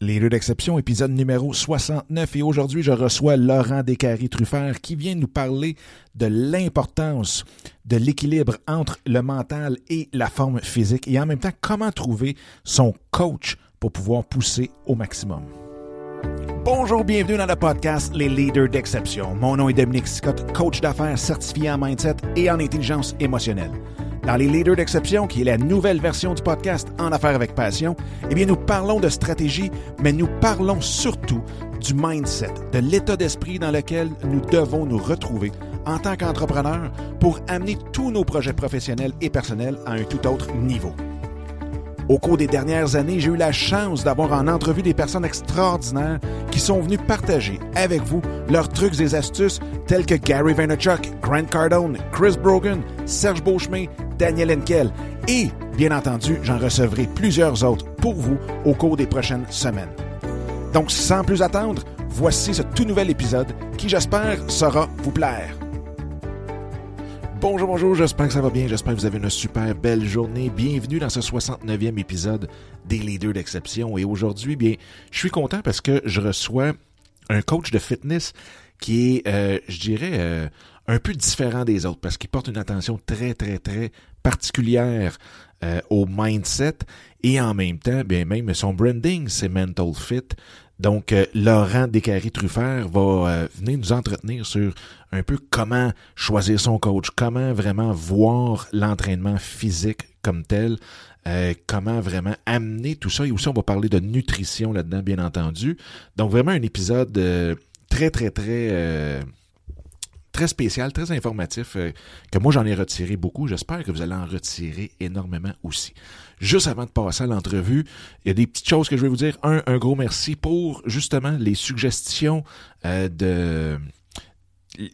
Les lieux d'exception, épisode numéro 69. Et aujourd'hui, je reçois Laurent Descaries-Truffert qui vient nous parler de l'importance de l'équilibre entre le mental et la forme physique et en même temps comment trouver son coach pour pouvoir pousser au maximum. Bonjour, bienvenue dans le podcast Les Leaders d'Exception. Mon nom est Dominique Scott, coach d'affaires certifié en mindset et en intelligence émotionnelle. Dans les Leaders d'Exception, qui est la nouvelle version du podcast En Affaires avec Passion, eh bien, nous parlons de stratégie, mais nous parlons surtout du mindset, de l'état d'esprit dans lequel nous devons nous retrouver en tant qu'entrepreneurs pour amener tous nos projets professionnels et personnels à un tout autre niveau. Au cours des dernières années, j'ai eu la chance d'avoir en entrevue des personnes extraordinaires qui sont venues partager avec vous leurs trucs et astuces tels que Gary Vaynerchuk, Grant Cardone, Chris Brogan, Serge Beauchemin, Daniel Henkel et, bien entendu, j'en recevrai plusieurs autres pour vous au cours des prochaines semaines. Donc, sans plus attendre, voici ce tout nouvel épisode qui, j'espère, saura vous plaire. Bonjour, bonjour, j'espère que ça va bien, j'espère que vous avez une super belle journée. Bienvenue dans ce 69e épisode des Leaders d'exception. Et aujourd'hui, bien, je suis content parce que je reçois un coach de fitness qui est, euh, je dirais, euh, un peu différent des autres parce qu'il porte une attention très, très, très particulière euh, au mindset et en même temps, bien même son branding, c'est Mental Fit. Donc, euh, Laurent Descaries-Truffert va euh, venir nous entretenir sur un peu comment choisir son coach, comment vraiment voir l'entraînement physique comme tel, euh, comment vraiment amener tout ça. Et aussi, on va parler de nutrition là-dedans, bien entendu. Donc, vraiment un épisode très, très, très très spécial, très informatif, que moi j'en ai retiré beaucoup. J'espère que vous allez en retirer énormément aussi. Juste avant de passer à l'entrevue, il y a des petites choses que je vais vous dire. Un, un gros merci pour justement les suggestions euh, de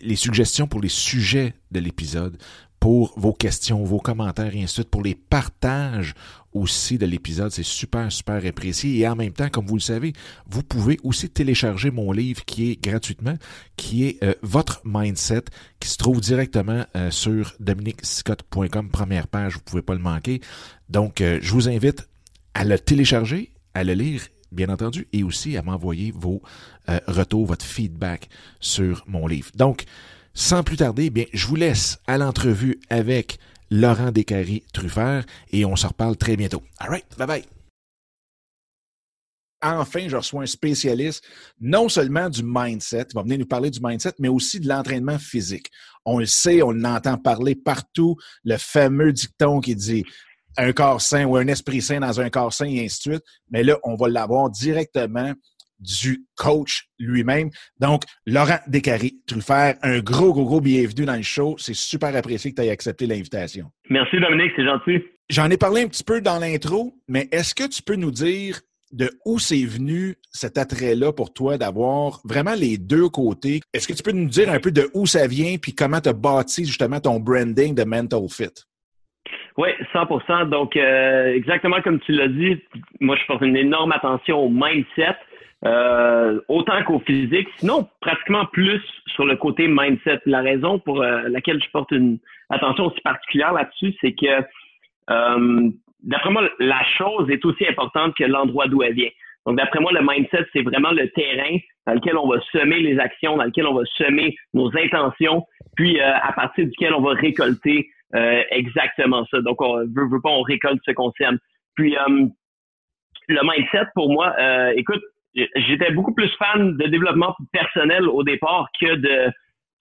les suggestions pour les sujets de l'épisode, pour vos questions, vos commentaires et ainsi de suite, pour les partages aussi de l'épisode. C'est super, super apprécié. Et en même temps, comme vous le savez, vous pouvez aussi télécharger mon livre qui est gratuitement, qui est euh, Votre Mindset, qui se trouve directement euh, sur dominicscott.com, première page, vous pouvez pas le manquer. Donc, euh, je vous invite à le télécharger, à le lire bien entendu, et aussi à m'envoyer vos retours, votre feedback sur mon livre. Donc, sans plus tarder, bien, je vous laisse à l'entrevue avec Laurent Descaries Truffert et on se reparle très bientôt. All right, bye bye. Enfin, je reçois un spécialiste, non seulement du mindset, il va venir nous parler du mindset, mais aussi de l'entraînement physique. On le sait, on l'entend parler partout, le fameux dicton qui dit un corps sain ou un esprit sain dans un corps sain et ainsi de suite. Mais là, on va l'avoir directement du coach lui-même. Donc, Laurent Descaries, faire un gros, gros, gros bienvenue dans le show. C'est super apprécié que tu aies accepté l'invitation. Merci Dominique, c'est gentil. J'en ai parlé un petit peu dans l'intro, mais est-ce que tu peux nous dire de où c'est venu cet attrait-là pour toi d'avoir vraiment les deux côtés? Est-ce que tu peux nous dire un peu de où ça vient puis comment tu as bâti justement ton branding de Mental Fit? Oui, 100% Donc, euh, exactement comme tu l'as dit, moi, je porte une énorme attention au mindset euh, autant qu'au physique, sinon pratiquement plus sur le côté mindset. La raison pour euh, laquelle je porte une attention aussi particulière là-dessus, c'est que euh, d'après moi, la chose est aussi importante que l'endroit d'où elle vient. Donc, d'après moi, le mindset, c'est vraiment le terrain dans lequel on va semer les actions, dans lequel on va semer nos intentions, puis à partir duquel on va récolter exactement ça. Donc, on veut, veut pas, on récolte ce qu'on sème. Puis, le mindset, pour moi, écoute, j'étais beaucoup plus fan de développement personnel au départ que de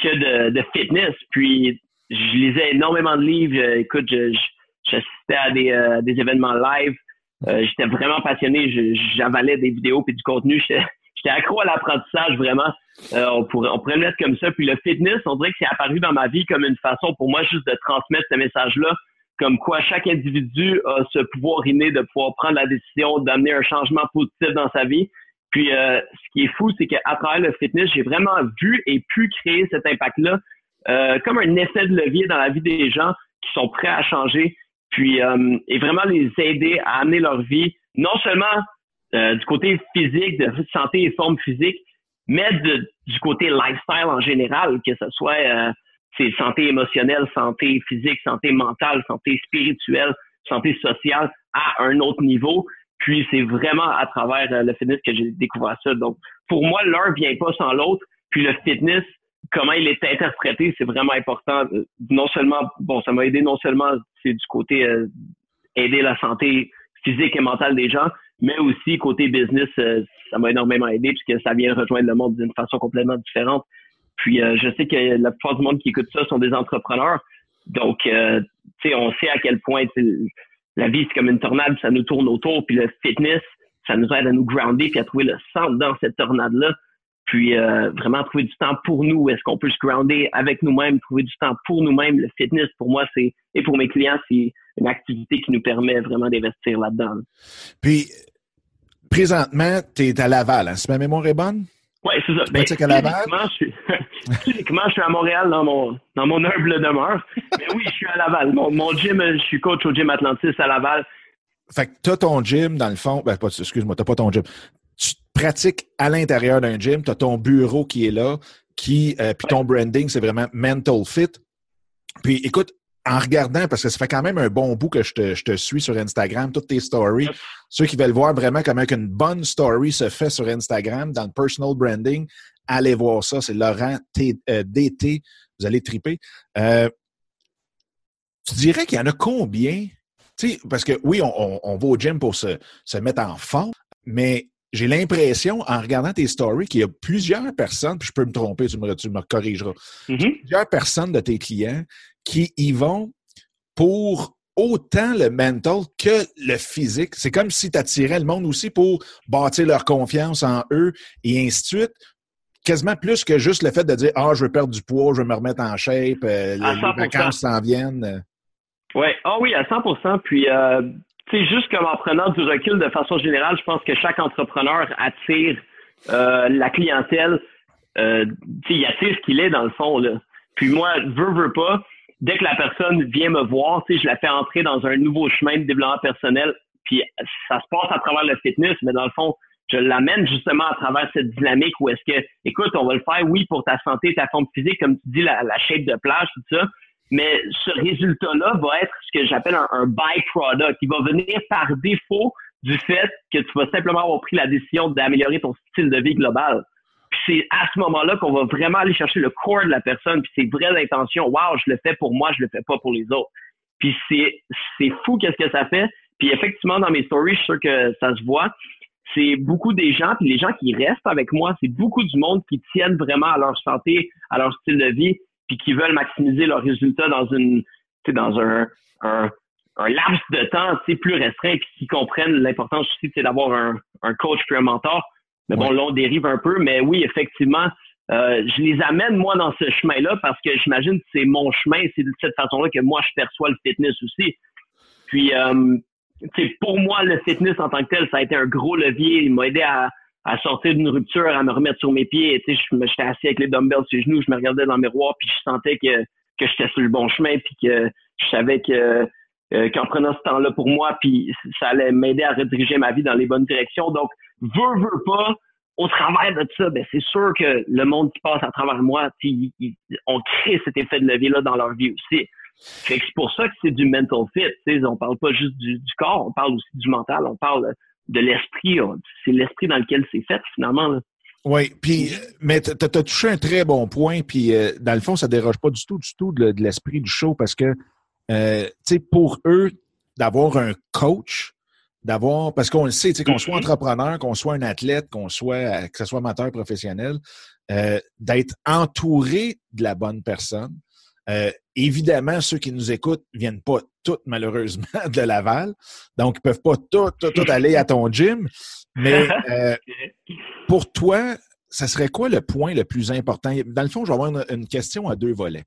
que de, de fitness. Puis je lisais énormément de livres. Écoute, j'assistais à des, euh, des événements live. Euh, j'étais vraiment passionné. J'avalais des vidéos et du contenu. J'étais accro à l'apprentissage vraiment. Euh, on pourrait on pourrait mettre comme ça. Puis le fitness, on dirait que c'est apparu dans ma vie comme une façon pour moi juste de transmettre ce message-là. Comme quoi chaque individu a ce pouvoir inné de pouvoir prendre la décision d'amener un changement positif dans sa vie. Puis, euh, ce qui est fou, c'est qu'à travers le fitness, j'ai vraiment vu et pu créer cet impact-là euh, comme un effet de levier dans la vie des gens qui sont prêts à changer, puis euh, et vraiment les aider à amener leur vie, non seulement du côté physique, de santé et forme physique, mais du côté lifestyle en général, que ce soit c'est santé émotionnelle, santé physique, santé mentale, santé spirituelle, santé sociale à un autre niveau. Puis c'est vraiment à travers le fitness que j'ai découvert ça. Donc, pour moi, l'un vient pas sans l'autre. Puis le fitness, comment il est interprété, c'est vraiment important. Non seulement, bon, ça m'a aidé non seulement c'est du côté aider la santé physique et mentale des gens, mais aussi côté business, euh, ça m'a énormément aidé puisque ça vient rejoindre le monde d'une façon complètement différente. Puis euh, je sais que la plupart du monde qui écoute ça sont des entrepreneurs. Donc, euh, tu sais, on sait à quel point la vie, c'est comme une tornade, ça nous tourne autour. Puis le fitness, ça nous aide à nous grounder puis à trouver le centre dans cette tornade-là. Puis vraiment trouver du temps pour nous. Est-ce qu'on peut se grounder avec nous-mêmes, trouver du temps pour nous-mêmes? Le fitness, pour moi, c'est et pour mes clients, c'est une activité qui nous permet vraiment d'investir là-dedans. Puis présentement, tu es à Laval, hein? si ma mémoire est bonne? Oui, c'est ça. Ben, à Laval? Je suis, je suis à Montréal dans mon, dans mon humble demeure. Mais oui, je suis à Laval. Mon, mon gym, je suis coach au gym Atlantis à Laval. Fait que tu as ton gym, dans le fond, ben, excuse-moi, tu pas ton gym. Tu pratiques à l'intérieur d'un gym, tu as ton bureau qui est là, qui, euh, puis ton branding, c'est vraiment mental fit. Puis écoute, en regardant, parce que ça fait quand même un bon bout que je te, je te suis sur Instagram, toutes tes stories. Ceux qui veulent voir vraiment comment une bonne story se fait sur Instagram dans le personal branding, allez voir ça. C'est Laurent euh, DT. Vous allez triper. Euh, tu dirais qu'il y en a combien? sais, parce que oui, on, on, va au gym pour se, se mettre en forme, mais j'ai l'impression, en regardant tes stories, qu'il y a plusieurs personnes, puis je peux me tromper, tu me, tu me corrigeras, mm-hmm. plusieurs personnes de tes clients qui y vont pour autant le mental que le physique. C'est comme si tu attirais le monde aussi pour bâtir leur confiance en eux et ainsi de suite. Quasiment plus que juste le fait de dire Ah, je veux perdre du poids, je veux me remettre en shape, euh, les vacances s'en viennent. Ouais. Ah oui, à 100% Puis, euh, tu sais, juste comme en prenant du recul de façon générale, je pense que chaque entrepreneur attire euh, la clientèle. Euh, tu sais, il attire ce qu'il est dans le fond. Là. Puis moi, veux, veux pas, dès que la personne vient me voir, tu sais, je la fais entrer dans un nouveau chemin de développement personnel. Puis ça se passe à travers le fitness, mais dans le fond, je l'amène justement à travers cette dynamique où est-ce que, écoute, on va le faire, oui, pour ta santé, ta forme physique, comme tu dis, la, la shape de plage, tout ça. Mais ce résultat-là va être ce que j'appelle un, un byproduct. Il va venir par défaut du fait que tu vas simplement avoir pris la décision d'améliorer ton style de vie global. Puis c'est à ce moment-là qu'on va vraiment aller chercher le corps de la personne, puis ses vraies intentions. Wow, je le fais pour moi, je le fais pas pour les autres. Puis c'est c'est fou qu'est-ce que ça fait. Puis effectivement, dans mes stories, je suis sûr que ça se voit. C'est beaucoup des gens, puis les gens qui restent avec moi, c'est beaucoup du monde qui tiennent vraiment à leur santé, à leur style de vie, puis qui veulent maximiser leurs résultats dans une, dans un, un, un laps de temps plus restreint, puis qui comprennent l'importance aussi d'avoir un, un coach puis un mentor. Mais bon, là, on dérive un peu, mais oui, effectivement, euh, je les amène, moi, dans ce chemin-là parce que j'imagine que c'est mon chemin, c'est de cette façon-là que moi, je perçois le fitness aussi. Puis, euh, pour moi, le fitness en tant que tel, ça a été un gros levier. Il m'a aidé à, à sortir d'une rupture, à me remettre sur mes pieds. Tu sais, j'étais assis avec les dumbbells sur les genoux, je me regardais dans le miroir, puis je sentais que, que j'étais sur le bon chemin, puis que je savais que euh, qu'en prenant ce temps-là pour moi, puis ça allait m'aider à rediriger ma vie dans les bonnes directions. Donc, veux, veux pas, au travers de ça, ben c'est sûr que le monde qui passe à travers moi, on crée cet effet de levier-là dans leur vie aussi. c'est pour ça que c'est du mental fit. On parle pas juste du, du, corps, on parle aussi du mental, on parle de l'esprit. C'est l'esprit dans lequel c'est fait, finalement. Oui, puis, mais tu as, touché un très bon point, puis euh, dans le fond, ça déroge pas du tout, du tout de, l'esprit du show parce que, euh, tu sais, pour eux, d'avoir un coach, d'avoir, parce qu'on le sait, tu sais, qu'on soit mm-hmm. entrepreneur, qu'on soit un athlète, qu'on soit, que ce soit amateur professionnel, euh, d'être entouré de la bonne personne, euh, évidemment, ceux qui nous écoutent ne viennent pas toutes, malheureusement, de Laval. Donc, ils ne peuvent pas tout, aller à ton gym. Mais euh, pour toi, ça serait quoi le point le plus important? Dans le fond, je vais avoir une, question à deux volets.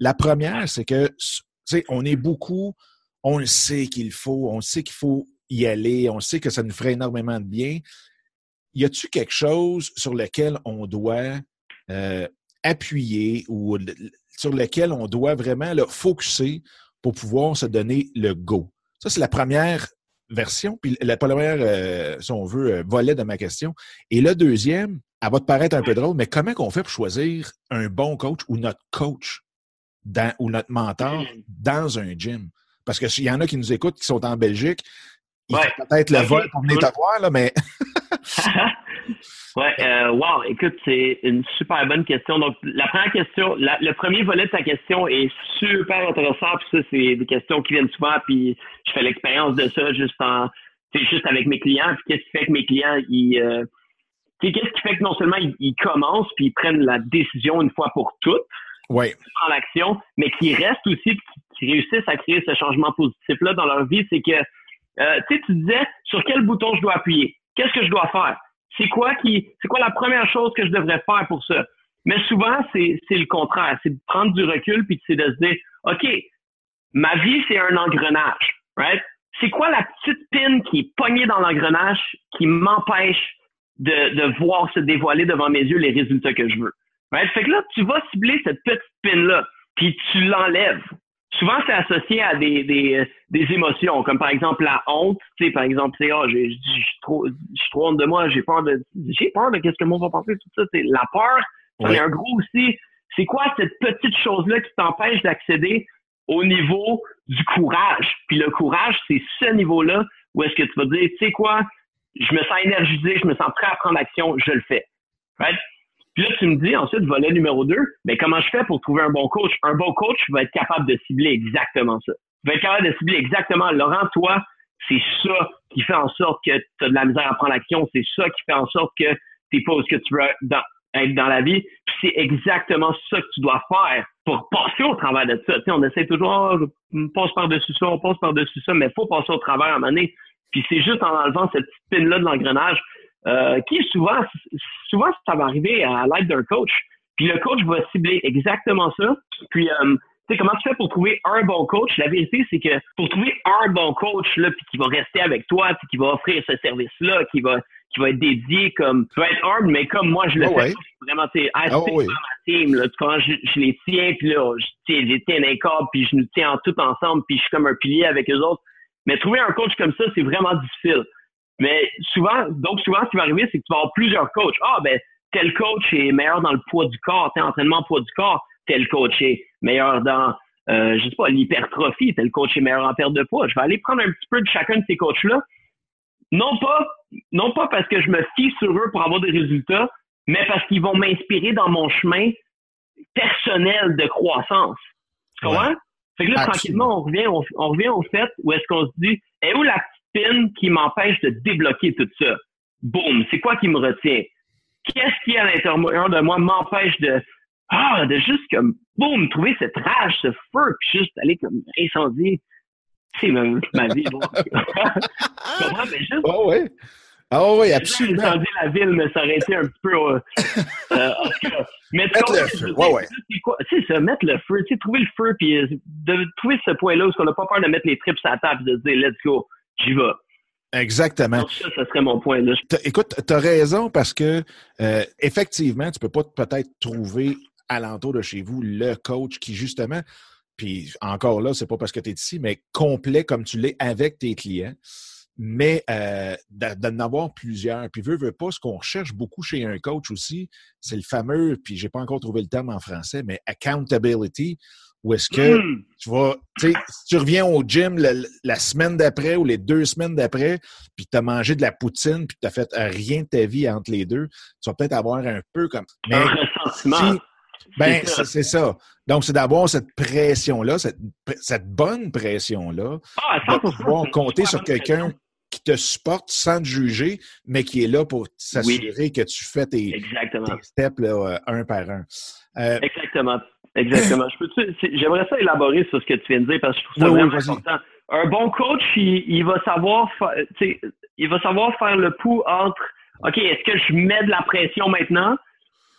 La première, c'est que, tu sais, on est beaucoup, on le sait qu'il faut, on sait qu'il faut y aller, on sait que ça nous ferait énormément de bien. Y a-tu quelque chose sur lequel on doit euh, appuyer ou sur lequel on doit vraiment le focuser pour pouvoir se donner le go. Ça, c'est la première version, puis la première, euh, si on veut, euh, volet de ma question. Et le deuxième, elle va te paraître un peu drôle, mais comment qu'on fait pour choisir un bon coach ou notre coach dans, ou notre mentor dans un gym? Parce qu'il y en a qui nous écoutent, qui sont en Belgique, il fait peut-être le vol pour venir te voir, là, mais. ouais, euh, wow, écoute, c'est une super bonne question. Donc, la première question, le premier volet de ta question est super intéressant, puis ça, c'est des questions qui viennent souvent, puis je fais l'expérience de ça juste en, c'est juste avec mes clients, puis qu'est-ce qui fait que mes clients, ils, euh, qu'est-ce qui fait que non seulement ils, commencent puis ils prennent la décision une fois pour toutes, ouais. prendre l'action, mais qu'ils restent aussi, qui réussissent à créer ce changement positif-là dans leur vie, c'est que, euh, tu sais, tu disais, sur quel bouton je dois appuyer? Qu'est-ce que je dois faire? C'est quoi qui, c'est quoi la première chose que je devrais faire pour ça? Mais souvent, c'est, c'est le contraire. C'est de prendre du recul puis c'est de se dire, OK, ma vie, c'est un engrenage, right? C'est quoi la petite pin qui est pognée dans l'engrenage qui m'empêche de, de voir se dévoiler devant mes yeux les résultats que je veux? Right? Fait que là, tu vas cibler cette petite pin-là, puis tu l'enlèves souvent c'est associé à des, des, des, émotions, comme par exemple la honte. Tu sais, par exemple, c'est oh, j'ai trop, je trop honte de moi, j'ai peur de, j'ai peur de qu'est-ce que le monde va penser tout ça. C'est la peur. C'est un gros aussi. C'est quoi cette petite chose-là qui t'empêche d'accéder au niveau du courage? Puis le courage, c'est ce niveau-là où est-ce que tu vas dire, tu sais quoi, je me sens énergisé, je me sens prêt à prendre action, je le fais. Right? Puis là, tu me dis ensuite, volet numéro deux, mais comment je fais pour trouver un bon coach? Un bon coach va être capable de cibler exactement ça. Il va être capable de cibler exactement, Laurent, toi, c'est ça qui fait en sorte que tu as de la misère à prendre l'action. C'est ça qui fait en sorte que tu pas où ce que tu veux être dans la vie. Puis c'est exactement ça que tu dois faire pour passer au travers de ça. Tu sais, on essaie toujours, oh, on passe par-dessus ça, on passe par-dessus ça, mais faut passer au travers à un moment donné. Puis c'est juste en enlevant cette petite pine-là de l'engrenage euh, qui souvent, souvent ça va arriver à l'aide d'un coach. Puis le coach va cibler exactement ça. Puis euh, tu sais, comment tu fais pour trouver un bon coach? La vérité, c'est que pour trouver un bon coach, là, puis qui va rester avec toi, puis qui va offrir ce service-là, qui va, qui va être dédié comme, tu vas être hard, mais comme moi, je le oh fais, vraiment, tu sais, oh oui. ma team, là, quand je, je, les tiens, puis là, je, je les tiens d'un corps, puis je nous tiens tout ensemble, puis je suis comme un pilier avec eux autres. Mais trouver un coach comme ça, c'est vraiment difficile. Mais souvent, donc souvent, ce qui va arriver, c'est que tu vas avoir plusieurs coachs. Ah, ben, tel coach est meilleur dans le poids du corps, tel entraînement poids du corps, tel coach est meilleur dans, euh, je sais pas, l'hypertrophie, tel coach est meilleur en perte de poids. Je vais aller prendre un petit peu de chacun de ces coachs-là. Non pas, non pas parce que je me fie sur eux pour avoir des résultats, mais parce qu'ils vont m'inspirer dans mon chemin personnel de croissance. Tu comprends? Fait que là, tranquillement, on revient, on, on, revient au fait où est-ce qu'on se dit, est où la qui m'empêche de débloquer tout ça. Boum, c'est quoi qui me retient? Qu'est-ce qui à l'intérieur de moi m'empêche de ah, de juste comme boum, trouver cette rage, ce feu, puis juste aller comme incendier. C'est ma, ma vie. Bon. comprends? Mais juste, oh, ouais. Ah oui, absolument. Incendier la ville, mais ça aurait été un petit peu. Euh, euh, mais mettre le feu. Ouais, ouais. C'est ça, mettre le feu. Tu sais, trouver le feu, puis euh, de trouver ce point-là où on n'a pas peur de mettre les trips à la table et de se dire, let's go j'y vais. Exactement. ça, ça serait mon point. Là. Écoute, tu as raison parce que euh, effectivement, tu peux pas peut-être trouver alentour de chez vous le coach qui, justement, puis encore là, c'est pas parce que tu es ici, mais complet comme tu l'es avec tes clients, mais euh, d'en avoir plusieurs. Puis veut, veut pas, ce qu'on recherche beaucoup chez un coach aussi, c'est le fameux, puis j'ai pas encore trouvé le terme en français, mais accountability. Ou est-ce que hmm. tu vas, tu sais, si tu reviens au gym la, semaine d'après ou les deux semaines d'après, puis tu as mangé de la poutine, puis tu n'as fait rien de ta vie entre les deux, tu vas peut-être avoir un peu comme. Mais, un ressentiment. ben, c'est ça. Donc, c'est d'avoir cette pression-là, cette, cette, bonne pression-là, ah, de pouvoir compter sur quelqu'un qui te supporte sans te juger, mais qui est là pour s'assurer que tu fais tes, steps là, un par un. Euh, Exactement. Exactement. J'aimerais ça élaborer sur ce que tu viens de dire parce que je trouve ça vraiment important. Un bon coach, il, va savoir il va savoir faire le pouls entre OK, est-ce que je mets de la pression maintenant?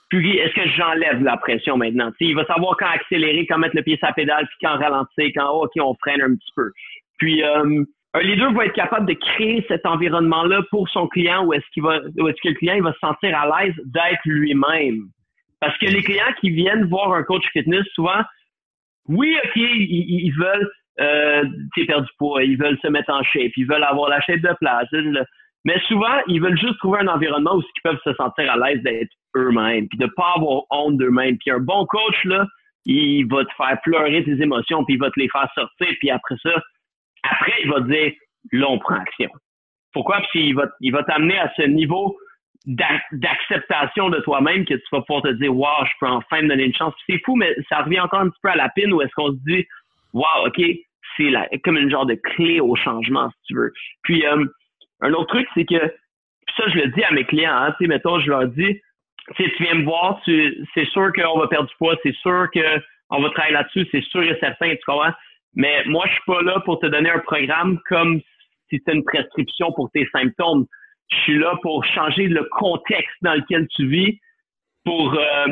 Puis est-ce que j'enlève de la pression maintenant? il va savoir quand accélérer, quand mettre le pied sur la pédale, puis quand ralentir, quand oh, OK, on freine un petit peu. Puis euh, un leader va être capable de créer cet environnement-là pour son client où est-ce qu'il va où est-ce que le client il va se sentir à l'aise d'être lui-même. Parce que les clients qui viennent voir un coach fitness, souvent, oui, OK, ils, veulent euh, perdre du poids, ils veulent se mettre en shape, ils veulent avoir la shape de place. Mais souvent, ils veulent juste trouver un environnement où ils peuvent se sentir à l'aise d'être eux-mêmes, puis de pas avoir honte d'eux-mêmes. Puis un bon coach, là, il va te faire pleurer tes émotions, puis il va te les faire sortir, puis après ça, après, il va te dire, là, on prend action. Pourquoi? Parce qu'il va, il va t'amener à ce niveau d'acceptation de toi-même que tu vas pouvoir te dire, wow, je peux enfin me donner une chance. C'est fou, mais ça revient encore un petit peu à la pine où est-ce qu'on se dit, wow, OK, c'est comme une genre de clé au changement, si tu veux. Puis, euh, un autre truc, c'est que, ça, je le dis à mes clients, hein, tu sais, mettons, je leur dis, tu viens me voir, c'est sûr qu'on va perdre du poids, c'est sûr qu'on va travailler là-dessus, c'est sûr et certain, tu comprends? Mais moi, je suis pas là pour te donner un programme comme si c'était une prescription pour tes symptômes. Je suis là pour changer le contexte dans lequel tu vis, pour euh,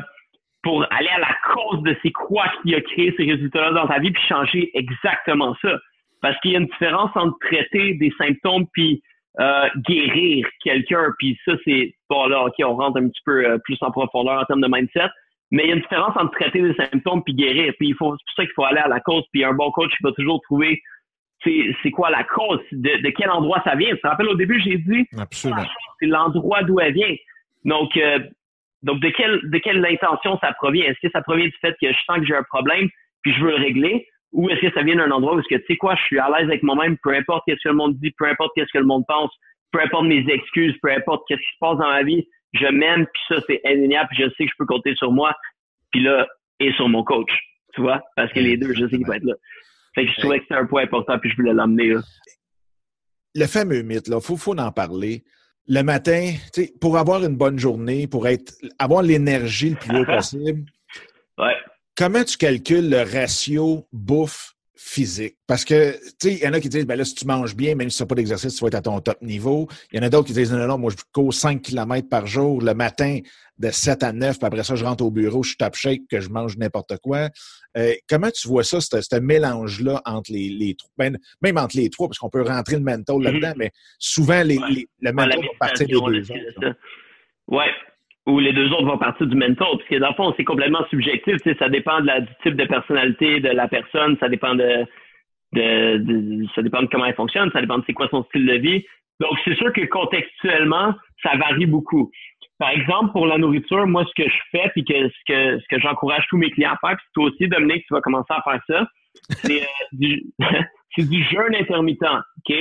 pour aller à la cause de c'est quoi qui a créé ces résultats-là dans ta vie, puis changer exactement ça. Parce qu'il y a une différence entre traiter des symptômes puis euh, guérir quelqu'un. Puis ça, c'est bon là, ok, on rentre un petit peu euh, plus en profondeur en termes de mindset. Mais il y a une différence entre traiter des symptômes puis guérir. Puis il faut, c'est pour ça qu'il faut aller à la cause. Puis un bon coach, il va toujours trouver c'est quoi la cause, de, quel endroit ça vient? Tu te rappelles au début, j'ai dit c'est l'endroit d'où elle vient. Donc, euh, donc de quelle de quelle intention ça provient? Est-ce que ça provient du fait que je sens que j'ai un problème puis je veux le régler? Ou est-ce que ça vient d'un endroit où est-ce que tu sais quoi, je suis à l'aise avec moi-même, peu importe ce que le monde dit, peu importe ce que le monde pense, peu importe mes excuses, peu importe ce qui se passe dans ma vie, je m'aime, puis ça, c'est indéniable, puis je sais que je peux compter sur moi, puis là, et sur mon coach, tu vois, parce que les deux, je sais qu'ils vont être là. Fait que je trouvais que c'était un point important, puis je voulais l'emmener. Le fameux mythe, là, faut, faut en parler. Le matin, pour avoir une bonne journée, pour être avoir l'énergie le plus haut possible, ouais. comment tu calcules le ratio bouffe physique. Parce que, tu sais, il y en a qui disent, ben là, si tu manges bien, même si tu n'as pas d'exercice, tu vas être à ton top niveau. Il y en a d'autres qui disent, non, non, moi, je cours 5 km par jour le matin de 7 à 9, puis après ça, je rentre au bureau, je tape shake, que je mange n'importe quoi. Euh, comment tu vois ça, ce mélange-là entre les, les trois, ben, même entre les trois, parce qu'on peut rentrer le mental mm-hmm. là-dedans, mais souvent, les, le mental va partir des deux autres. Ou les deux autres vont partir du mental, puisque dans le fond, c'est complètement subjectif. Ça dépend de la, du type de personnalité de la personne, ça dépend de, de, ça dépend de comment elle fonctionne, ça dépend de c'est quoi son style de vie. Donc, c'est sûr que contextuellement, ça varie beaucoup. Par exemple, pour la nourriture, moi, ce que je fais, puis que ce que, ce que j'encourage tous mes clients à faire, puis toi aussi, Dominique, tu vas commencer à faire ça, c'est euh, du, c'est du jeûne intermittent, OK?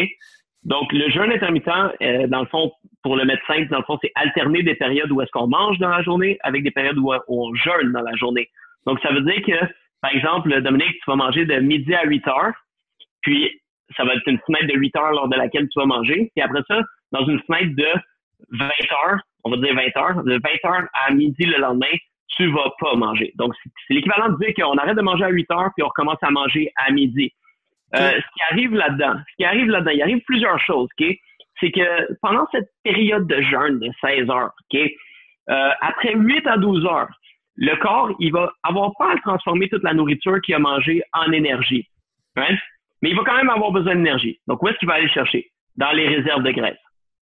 Donc, le jeûne intermittent, euh, dans le fond, pour le mettre simple, dans le fond, c'est alterner des périodes où est-ce qu'on mange dans la journée avec des périodes où on jeûne dans la journée. Donc, ça veut dire que, par exemple, Dominique, tu vas manger de midi à 8 heures, puis ça va être une fenêtre de 8 heures lors de laquelle tu vas manger. Puis après ça, dans une fenêtre de 20 heures, on va dire 20 heures, de 20 heures à midi le lendemain, tu vas pas manger. Donc, c'est l'équivalent de dire qu'on arrête de manger à 8 heures, puis on recommence à manger à midi. Euh, ce qui arrive là-dedans, ce qui arrive là-dedans, il arrive plusieurs choses, OK? C'est que pendant cette période de jeûne de 16 heures, OK? Euh, après 8 à 12 heures, le corps, il va avoir pas à transformer toute la nourriture qu'il a mangée en énergie. Right? Mais il va quand même avoir besoin d'énergie. Donc, où est-ce qu'il va aller chercher? Dans les réserves de graisse.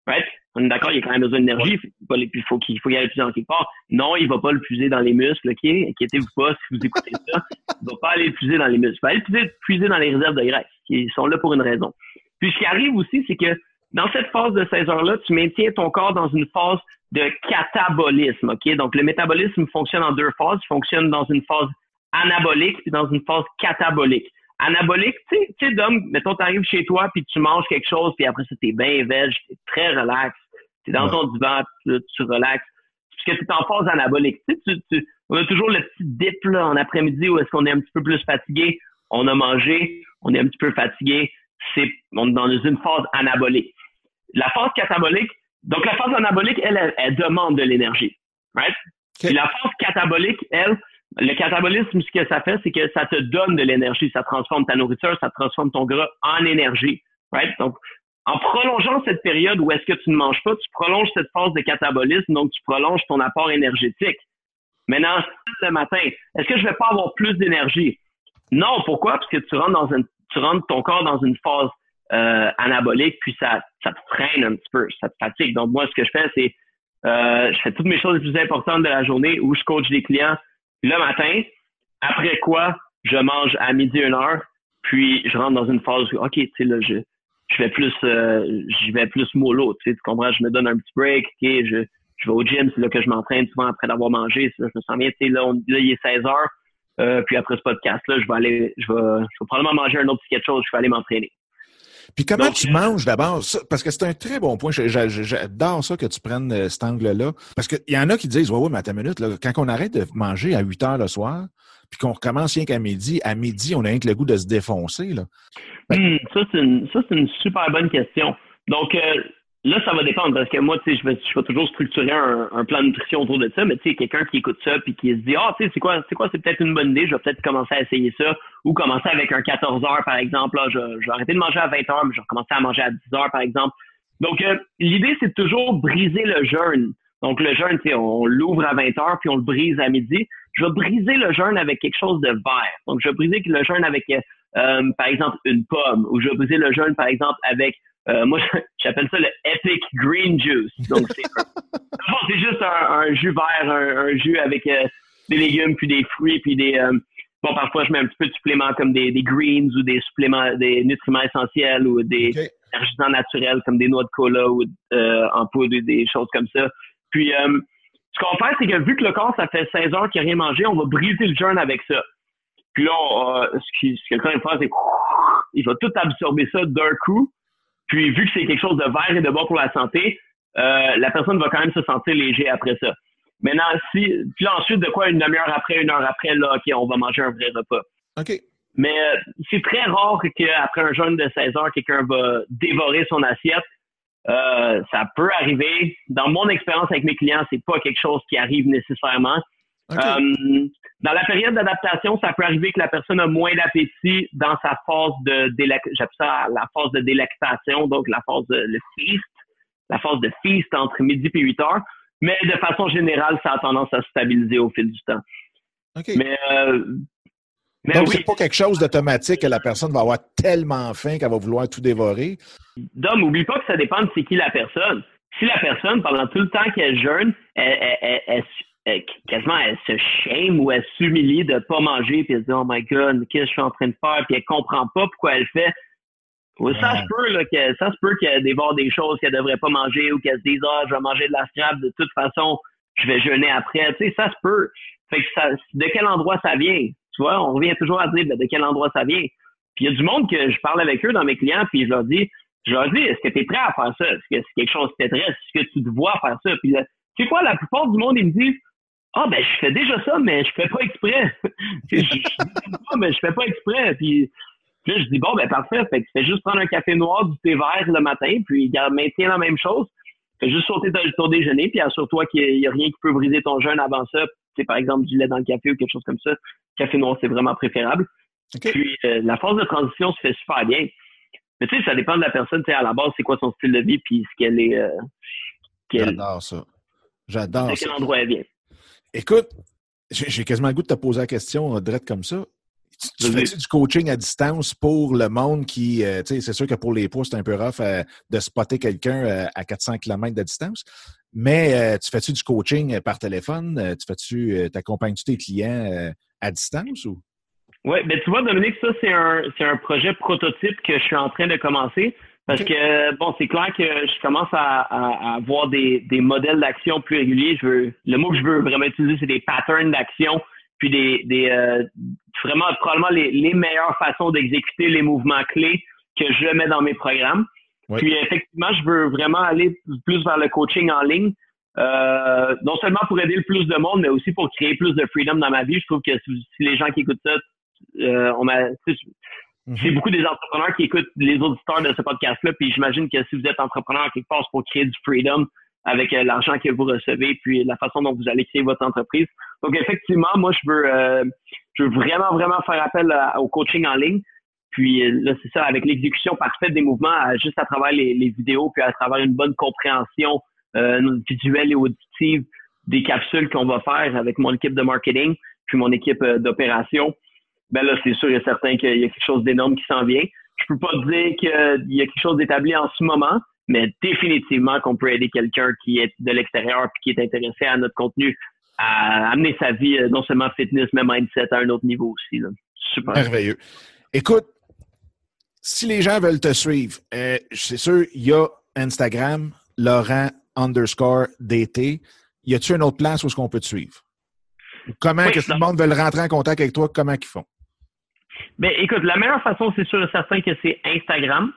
Right? On est d'accord, il a quand même besoin d'énergie. Il faut qu'il faut y aller puiser dans quelque part. Non, il va pas le puiser dans les muscles, OK? Inquiétez-vous pas si vous écoutez ça. Il va pas aller le puiser dans les muscles. Il va aller puiser, puiser dans les réserves de graisse, qui sont là pour une raison. Puis ce qui arrive aussi, c'est que dans cette phase de 16 heures-là, tu maintiens ton corps dans une phase de catabolisme, OK? Donc, le métabolisme fonctionne en deux phases. Il fonctionne dans une phase anabolique et dans une phase catabolique. Anabolique, tu sais, Dom, mettons, tu arrives chez toi puis tu manges quelque chose puis après ça, t'es bien veg, t'es très relax, t'es dans ton divan, tu, tu relaxes. Parce que tu es en phase anabolique. Tu, tu, on a toujours le petit dip là, en après-midi où est-ce qu'on est un petit peu plus fatigué. On a mangé, on est un petit peu fatigué. C'est, on est dans une phase anabolique. La phase catabolique, donc la phase anabolique, elle, elle, demande de l'énergie. Right? la phase catabolique, elle, le catabolisme, ce que ça fait, c'est que ça te donne de l'énergie. Ça transforme ta nourriture, ça transforme ton gras en énergie. Right? Donc, en prolongeant cette période où est-ce que tu ne manges pas, tu prolonges cette phase de catabolisme, donc tu prolonges ton apport énergétique. Maintenant, le matin, est-ce que je vais pas avoir plus d'énergie? Non, pourquoi? Parce que tu rentres dans une, tu rentres ton corps dans une phase euh, anabolique, puis ça, ça te freine un petit peu, ça te fatigue. Donc moi, ce que je fais, c'est euh, je fais toutes mes choses les plus importantes de la journée où je coach des clients le matin, après quoi je mange à midi une heure, puis je rentre dans une phase où, OK, tu sais, là, je, je vais plus euh, vais plus mollo, tu sais, tu comprends, je me donne un petit break, OK, je, je vais au gym, c'est là que je m'entraîne souvent après d'avoir mangé, là, je me sens bien, tu sais, là, là, il est 16 heures, euh, puis après ce podcast-là, je vais aller, je vais, je vais probablement manger un autre petit quelque chose, je vais aller m'entraîner. Puis comment tu manges d'abord? Parce que c'est un très bon point. J'adore ça que tu prennes euh, cet angle-là. Parce qu'il y en a qui disent, ouais, ouais, mais attends une minute, là, quand on arrête de manger à 8 heures le soir, puis qu'on recommence rien qu'à midi, à midi, on a rien que le goût de se défoncer. Là. Hmm, ça, c'est une, une, super bonne question. Donc, euh, Là, ça va dépendre parce que moi, tu sais, je vais, je vais toujours structurer un, un, plan de nutrition autour de ça, mais tu sais, quelqu'un qui écoute ça puis qui se dit, ah, tu sais, c'est quoi, c'est quoi, c'est peut-être une bonne idée, je vais peut-être commencer à essayer ça ou commencer avec un 14 heures, par exemple. Là, je, je vais arrêter de manger à 20 heures, mais je vais commencer à manger à 10 heures, par exemple. Donc, euh, l'idée, c'est toujours briser le jeûne. Donc, le jeûne, tu sais, on l'ouvre à 20 heures puis on le brise à midi. Je vais briser le jeûne avec quelque chose de vert. Donc, je vais briser le jeûne avec, euh, par exemple, une pomme ou je vais briser le jeûne, par exemple, avec euh, moi, j'appelle ça le Epic Green Juice. Donc, c'est juste un, jus vert, un, jus avec euh, des légumes, puis des fruits, puis des... Euh, bon, parfois, je mets un petit peu de suppléments comme des, greens ou des suppléments, des nutriments essentiels ou des okay. naturels comme des noix de cola ou en poudre ou des choses comme ça. Puis, ce qu'on fait, c'est que vu que le corps, ça fait 16 heures qu'il n'a rien mangé, on va briser le jeûne avec ça. Puis là, ce, qui, ce que le corps va faire, c'est il va tout absorber ça d'un coup. Puis vu que c'est quelque chose de vert et de bon pour la santé, euh, la personne va quand même se sentir léger après ça. Maintenant, si puis là, ensuite, de quoi une demi-heure après, une heure après, là, OK, on va manger un vrai repas. OK. Mais euh, c'est très rare qu'après un jeûne de 16 heures, quelqu'un va dévorer son assiette. Euh, ça peut arriver. Dans mon expérience avec mes clients, c'est pas quelque chose qui arrive nécessairement. Euh, dans la période d'adaptation, ça peut arriver que la personne a moins d'appétit dans sa phase de j'appelle ça la phase de délectation, donc la phase de le feast, la phase de feast entre midi et 8 heures. Mais de façon générale, ça a tendance à se stabiliser au fil du temps. Mais, euh, mais donc, c'est pas quelque chose d'automatique que la personne va avoir tellement faim qu'elle va vouloir tout dévorer? Dom, oublie pas que ça dépend de c'est qui la personne. Si la personne, pendant tout le temps qu'elle jeûne, elle, elle, elle, quasiment elle se shame ou elle s'humilie de pas manger puis elle se dit oh my god qu'est-ce que je suis en train de faire? Puis elle comprend pas pourquoi elle fait. Ça se peut là, que ça se peut qu'elle dévore des choses qu'elle devrait pas manger ou qu'elle se dise ah je vais manger de la scrap de toute façon je vais jeûner après. Tu sais ça se peut. Fait que ça de quel endroit ça vient? Tu vois on revient toujours à dire ben, de quel endroit ça vient? Puis il y a du monde que je parle avec eux dans mes clients puis je leur dis je leur dis est-ce que tu es prêt à faire ça? Est-ce que c'est quelque chose qui t'intéresse est-ce que tu te vois faire ça? Puis tu sais quoi la plupart du monde ils me disent ah, ben, je fais déjà ça, mais je fais pas exprès. je, je, mais je fais pas exprès. Puis, là, je dis, bon, ben, parfait. Fait que fais juste prendre un café noir, du thé vert le matin, puis maintiens la même chose. Fais juste sauter ton, déjeuner, puis assure-toi qu'il n'y a, rien qui peut briser ton jeûne avant ça. C'est par exemple du lait dans le café ou quelque chose comme ça. Café noir, c'est vraiment préférable. Puis, euh, la phase de transition se fait super bien. Mais tu sais, ça dépend de la personne. Tu sais, à la base, c'est quoi son style de vie, puis ce qu'elle est. Euh, J'adore ça. J'adore ça. quel endroit elle vient. Écoute, j'ai quasiment le goût de te poser la question, euh, Drette, comme ça. Tu fais du coaching à distance pour le monde qui, euh, tu sais, c'est sûr que pour les poids, c'est un peu rough euh, de spotter quelqu'un à 400 km de distance. Mais tu fais-tu du coaching par téléphone? tu fais-tu, t'accompagnes-tu tes clients à distance ou? Oui, ben tu vois, Dominique, ça, c'est un, c'est un projet prototype que je suis en train de commencer. Parce que, bon, c'est clair que je commence à, à, avoir des, des modèles d'action plus réguliers. Je veux, le mot que je veux vraiment utiliser, c'est des patterns d'action, puis des, des euh, vraiment probablement les, les meilleures façons d'exécuter les mouvements clés que je mets dans mes programmes. Puis effectivement, je veux vraiment aller plus vers le coaching en ligne. Euh, non seulement pour aider le plus de monde, mais aussi pour créer plus de freedom dans ma vie. Je trouve que si, les gens qui écoutent ça, euh, on m'a, c'est mhm. beaucoup des entrepreneurs qui écoutent les auditeurs de ce podcast-là, puis j'imagine que si vous êtes entrepreneur quelque part, c'est pour créer du freedom avec euh, l'argent que vous recevez, puis la façon dont vous allez créer votre entreprise. Donc effectivement, moi je veux, euh, je veux vraiment vraiment faire appel au coaching en ligne. Puis euh, là, c'est ça, avec l'exécution parfaite des mouvements, juste à travers les, les, vidéos, puis à travers une bonne compréhension visuelle et auditive des capsules qu'on va faire avec mon équipe de marketing, puis mon équipe d'opération ben là, c'est sûr et certain qu'il y a quelque chose d'énorme qui s'en vient. Je peux pas dire qu'il y a quelque chose d'établi en ce moment, mais définitivement qu'on peut aider quelqu'un qui est de l'extérieur et qui est intéressé à notre contenu à amener sa vie, euh, non seulement fitness, mais mindset à un autre niveau aussi. Super. Merveilleux. Écoute, si les gens veulent te suivre, euh, c'est sûr, il y a Instagram, Laurent underscore DT. Y a-t-il une autre place où est-ce qu'on peut te suivre? Comment que tout le monde veut rentrer en contact avec toi? Comment ils font? Ben, écoute, la meilleure façon, c'est sûr et certain que c'est Instagram.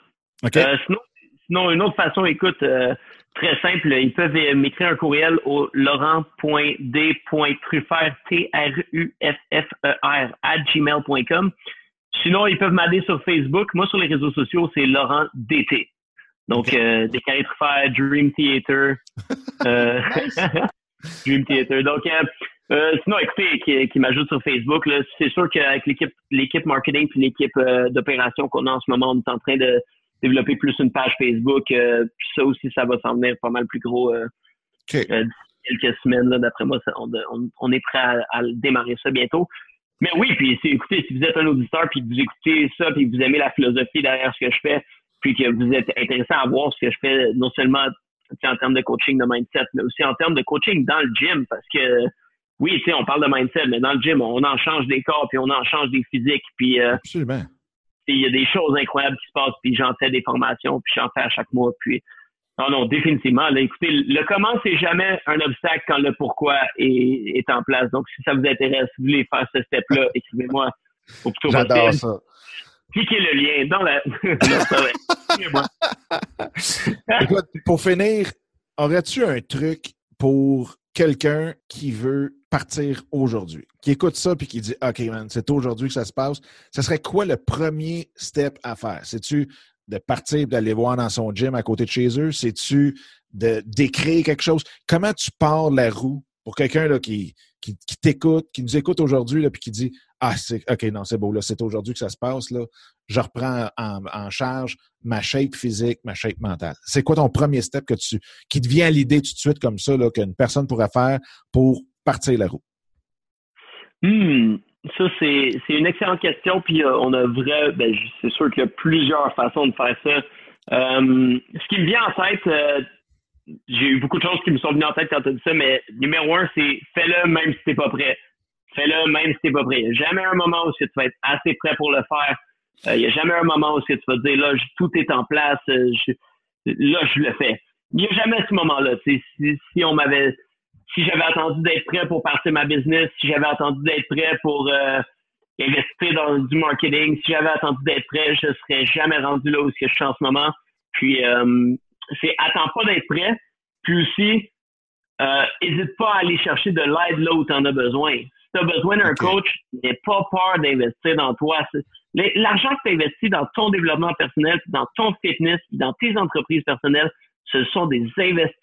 Euh, sinon, sinon, une autre façon, écoute, euh, très simple, ils peuvent m'écrire un courriel au laurent.d.truffert, T-R-U-F-F-E-R, à gmail.com. Sinon, ils peuvent m'aider sur Facebook. Moi, sur les réseaux sociaux, c'est Laurent DT. Donc, euh, des carrés Truffert, Dream Theater. Euh, Dream Theater. Donc, euh, euh, sinon, écoutez, qui, qui m'ajoute sur Facebook, c'est sûr qu'avec l'équipe, l'équipe marketing puis l'équipe d'opération qu'on a en ce moment, on est en train de développer plus une page Facebook. puis ça aussi, ça va s'en venir pas mal plus gros d'ici quelques semaines. d'après moi, on, on, est prêt à, à, démarrer ça bientôt. Mais oui, puis écoutez, si vous êtes un auditeur puis vous écoutez ça puis vous aimez la philosophie derrière ce que je fais, puis que vous êtes intéressé à voir ce que je fais, non seulement en termes de coaching de mindset, mais aussi en termes de coaching dans le gym, parce que oui, tu sais, on parle de mindset, mais dans le gym, on en change des corps, puis on en change des physiques, puis euh, absolument. Il y a des choses incroyables qui se passent, puis j'en fais des formations, puis j'en fais à chaque mois, puis non, non, définitivement. Là, écoutez, le comment, c'est jamais un obstacle quand le pourquoi est, est en place. Donc, si ça vous intéresse, si vous voulez faire ce step-là, écrivez-moi au plutôt J'adore ça. Cliquez le lien dans la. Écoute, pour finir, aurais-tu un truc pour quelqu'un qui veut partir aujourd'hui, qui écoute ça puis qui dit OK, man, c'est aujourd'hui que ça se passe, ce serait quoi le premier step à faire? C'est-tu de partir d'aller voir dans son gym à côté de chez eux? C'est-tu de d'écrire quelque chose? Comment tu pars la roue pour quelqu'un qui, qui, t'écoute, qui nous écoute aujourd'hui, puis qui dit Ah, c'est OK, non, c'est beau, là, c'est aujourd'hui que ça se passe, là. Je reprends en, charge ma shape physique, ma shape mentale. C'est quoi ton premier step que tu qui te vient à l'idée tout de suite comme ça, là, qu'une personne pourrait faire pour partir la roue? Hmm. Ça, c'est, une excellente question. Puis euh, on a vrai, ben, c'est sûr qu'il y a plusieurs façons de faire ça. Euh, ce qui me vient en tête, euh, j'ai eu beaucoup de choses qui me sont venues en tête quand tu as dit ça, mais numéro un, c'est fais-le même si t'es pas prêt. Fais-le même si t'es pas prêt. Jamais un moment où tu vas être assez prêt pour le faire. Il n'y a jamais un moment où tu vas dire là, tout est en place, là, je le fais. Il n'y a jamais ce moment-là. Si, si on m'avait si j'avais attendu d'être prêt pour partir ma business, si j'avais attendu d'être prêt pour euh, investir dans du marketing, si j'avais attendu d'être prêt, je serais jamais rendu là où je suis en ce moment. Puis euh, c'est attends pas d'être prêt, puis aussi euh, hésite pas à aller chercher de l'aide là où tu en as besoin. Si tu as besoin d'un coach, n'aie pas peur d'investir dans toi. L'argent que tu investis dans ton développement personnel, dans ton fitness, dans tes entreprises personnelles, ce sont des investissements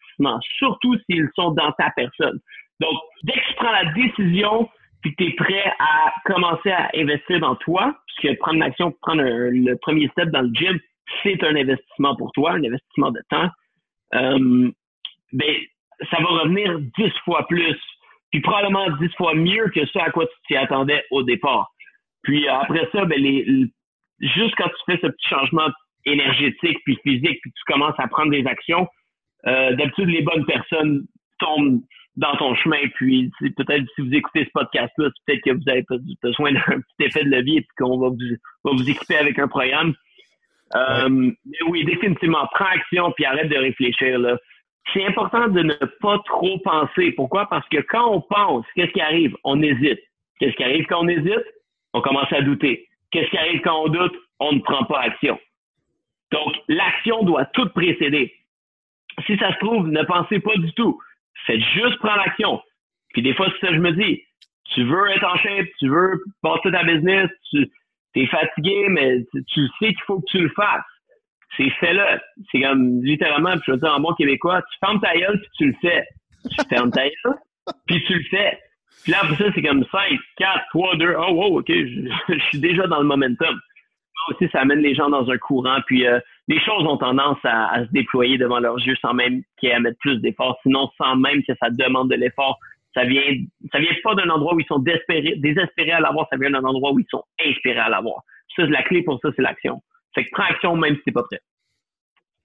surtout s'ils sont dans ta personne. Donc, dès que tu prends la décision puis que tu es prêt à commencer à investir dans toi, puisque prendre l'action, prendre le premier step dans le gym, c'est un investissement pour toi, un investissement de temps, euh, ben, ça va revenir dix fois plus, puis probablement dix fois mieux que ce à quoi tu t'y attendais au départ. Puis après ça, ben, juste quand tu fais ce petit changement énergétique puis physique, puis tu commences à prendre des actions, euh, d'habitude, les bonnes personnes tombent dans ton chemin. Puis peut-être si vous écoutez ce podcast-là, peut-être que vous avez besoin d'un petit effet de levier et qu'on va vous, va vous équiper avec un programme. Euh, mais oui, définitivement, prends action puis arrête de réfléchir. Là. C'est important de ne pas trop penser. Pourquoi? Parce que quand on pense, qu'est-ce qui arrive? On hésite. Qu'est-ce qui arrive quand on hésite? On commence à douter. Qu'est-ce qui arrive quand on doute? On ne prend pas action. Donc, l'action doit tout précéder si ça se trouve, ne pensez pas du tout. Faites juste prendre l'action. Puis des fois, c'est ça que je me dis. Tu veux être en shape, tu veux passer ta business, tu es fatigué, mais tu, sais qu'il faut que tu le fasses. C'est fait-le. C'est comme littéralement, puis je veux dire en bon québécois, tu fermes ta gueule puis tu le fais. Tu fermes ta gueule, puis tu le fais. Puis là, après ça, c'est comme 5, 4, 3, 2, oh, wow, OK, je, suis déjà dans le momentum. Aussi, ça amène les gens dans un courant, puis euh, les choses ont tendance à, se déployer devant leurs yeux sans même qu'il y ait à mettre plus d'efforts, sinon sans même que ça demande de l'effort. Ça vient, ça vient pas d'un endroit où ils sont désespérés, désespérés à l'avoir, ça vient d'un endroit où ils sont inspirés à l'avoir. Ça, la clé pour ça, c'est l'action. Fait que prends action même si t'es pas prêt.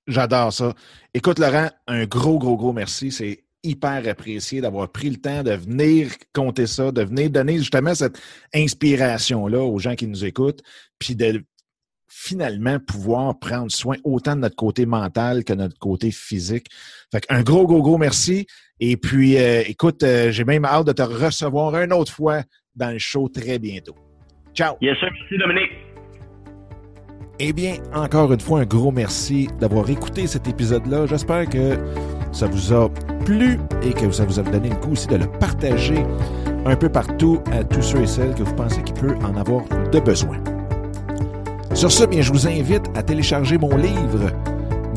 J'adore ça. Écoute, Laurent, un gros, gros, gros merci. C'est hyper apprécié d'avoir pris le temps de venir compter ça, de venir donner justement cette inspiration-là aux gens qui nous écoutent, puis de finalement pouvoir prendre soin autant de notre côté mental que de notre côté physique. Fait un gros, gros, gros merci. Et puis, euh, écoute, euh, j'ai même hâte de te recevoir une autre fois dans le show très bientôt. Ciao. Yes, sir. Merci, Dominique. Eh bien, encore une fois, un gros merci d'avoir écouté cet épisode-là. J'espère que ça vous a plu et que ça vous a donné le coup aussi de le partager un peu partout à tous ceux et celles que vous pensez qu'il peut en avoir de besoin. Sur ce, bien, je vous invite à télécharger mon livre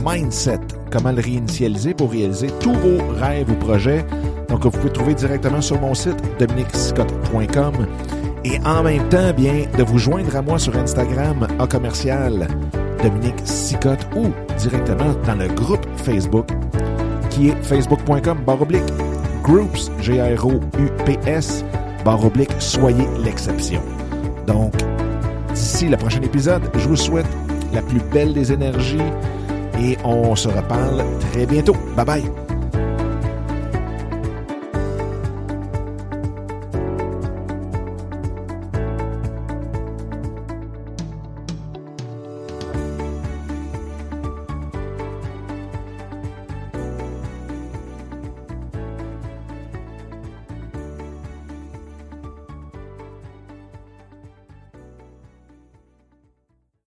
Mindset, comment le réinitialiser pour réaliser tous vos rêves ou projets. Donc, vous pouvez trouver directement sur mon site dominicscott.com et en même temps, bien, de vous joindre à moi sur Instagram à commercial Dominique Sicotte ou directement dans le groupe Facebook qui est facebook.com baroblique groups, G-R-O-U-P-S, barre oblique, soyez l'exception. Donc, d'ici le prochain épisode, je vous souhaite la plus belle des énergies et on se reparle très bientôt. Bye bye!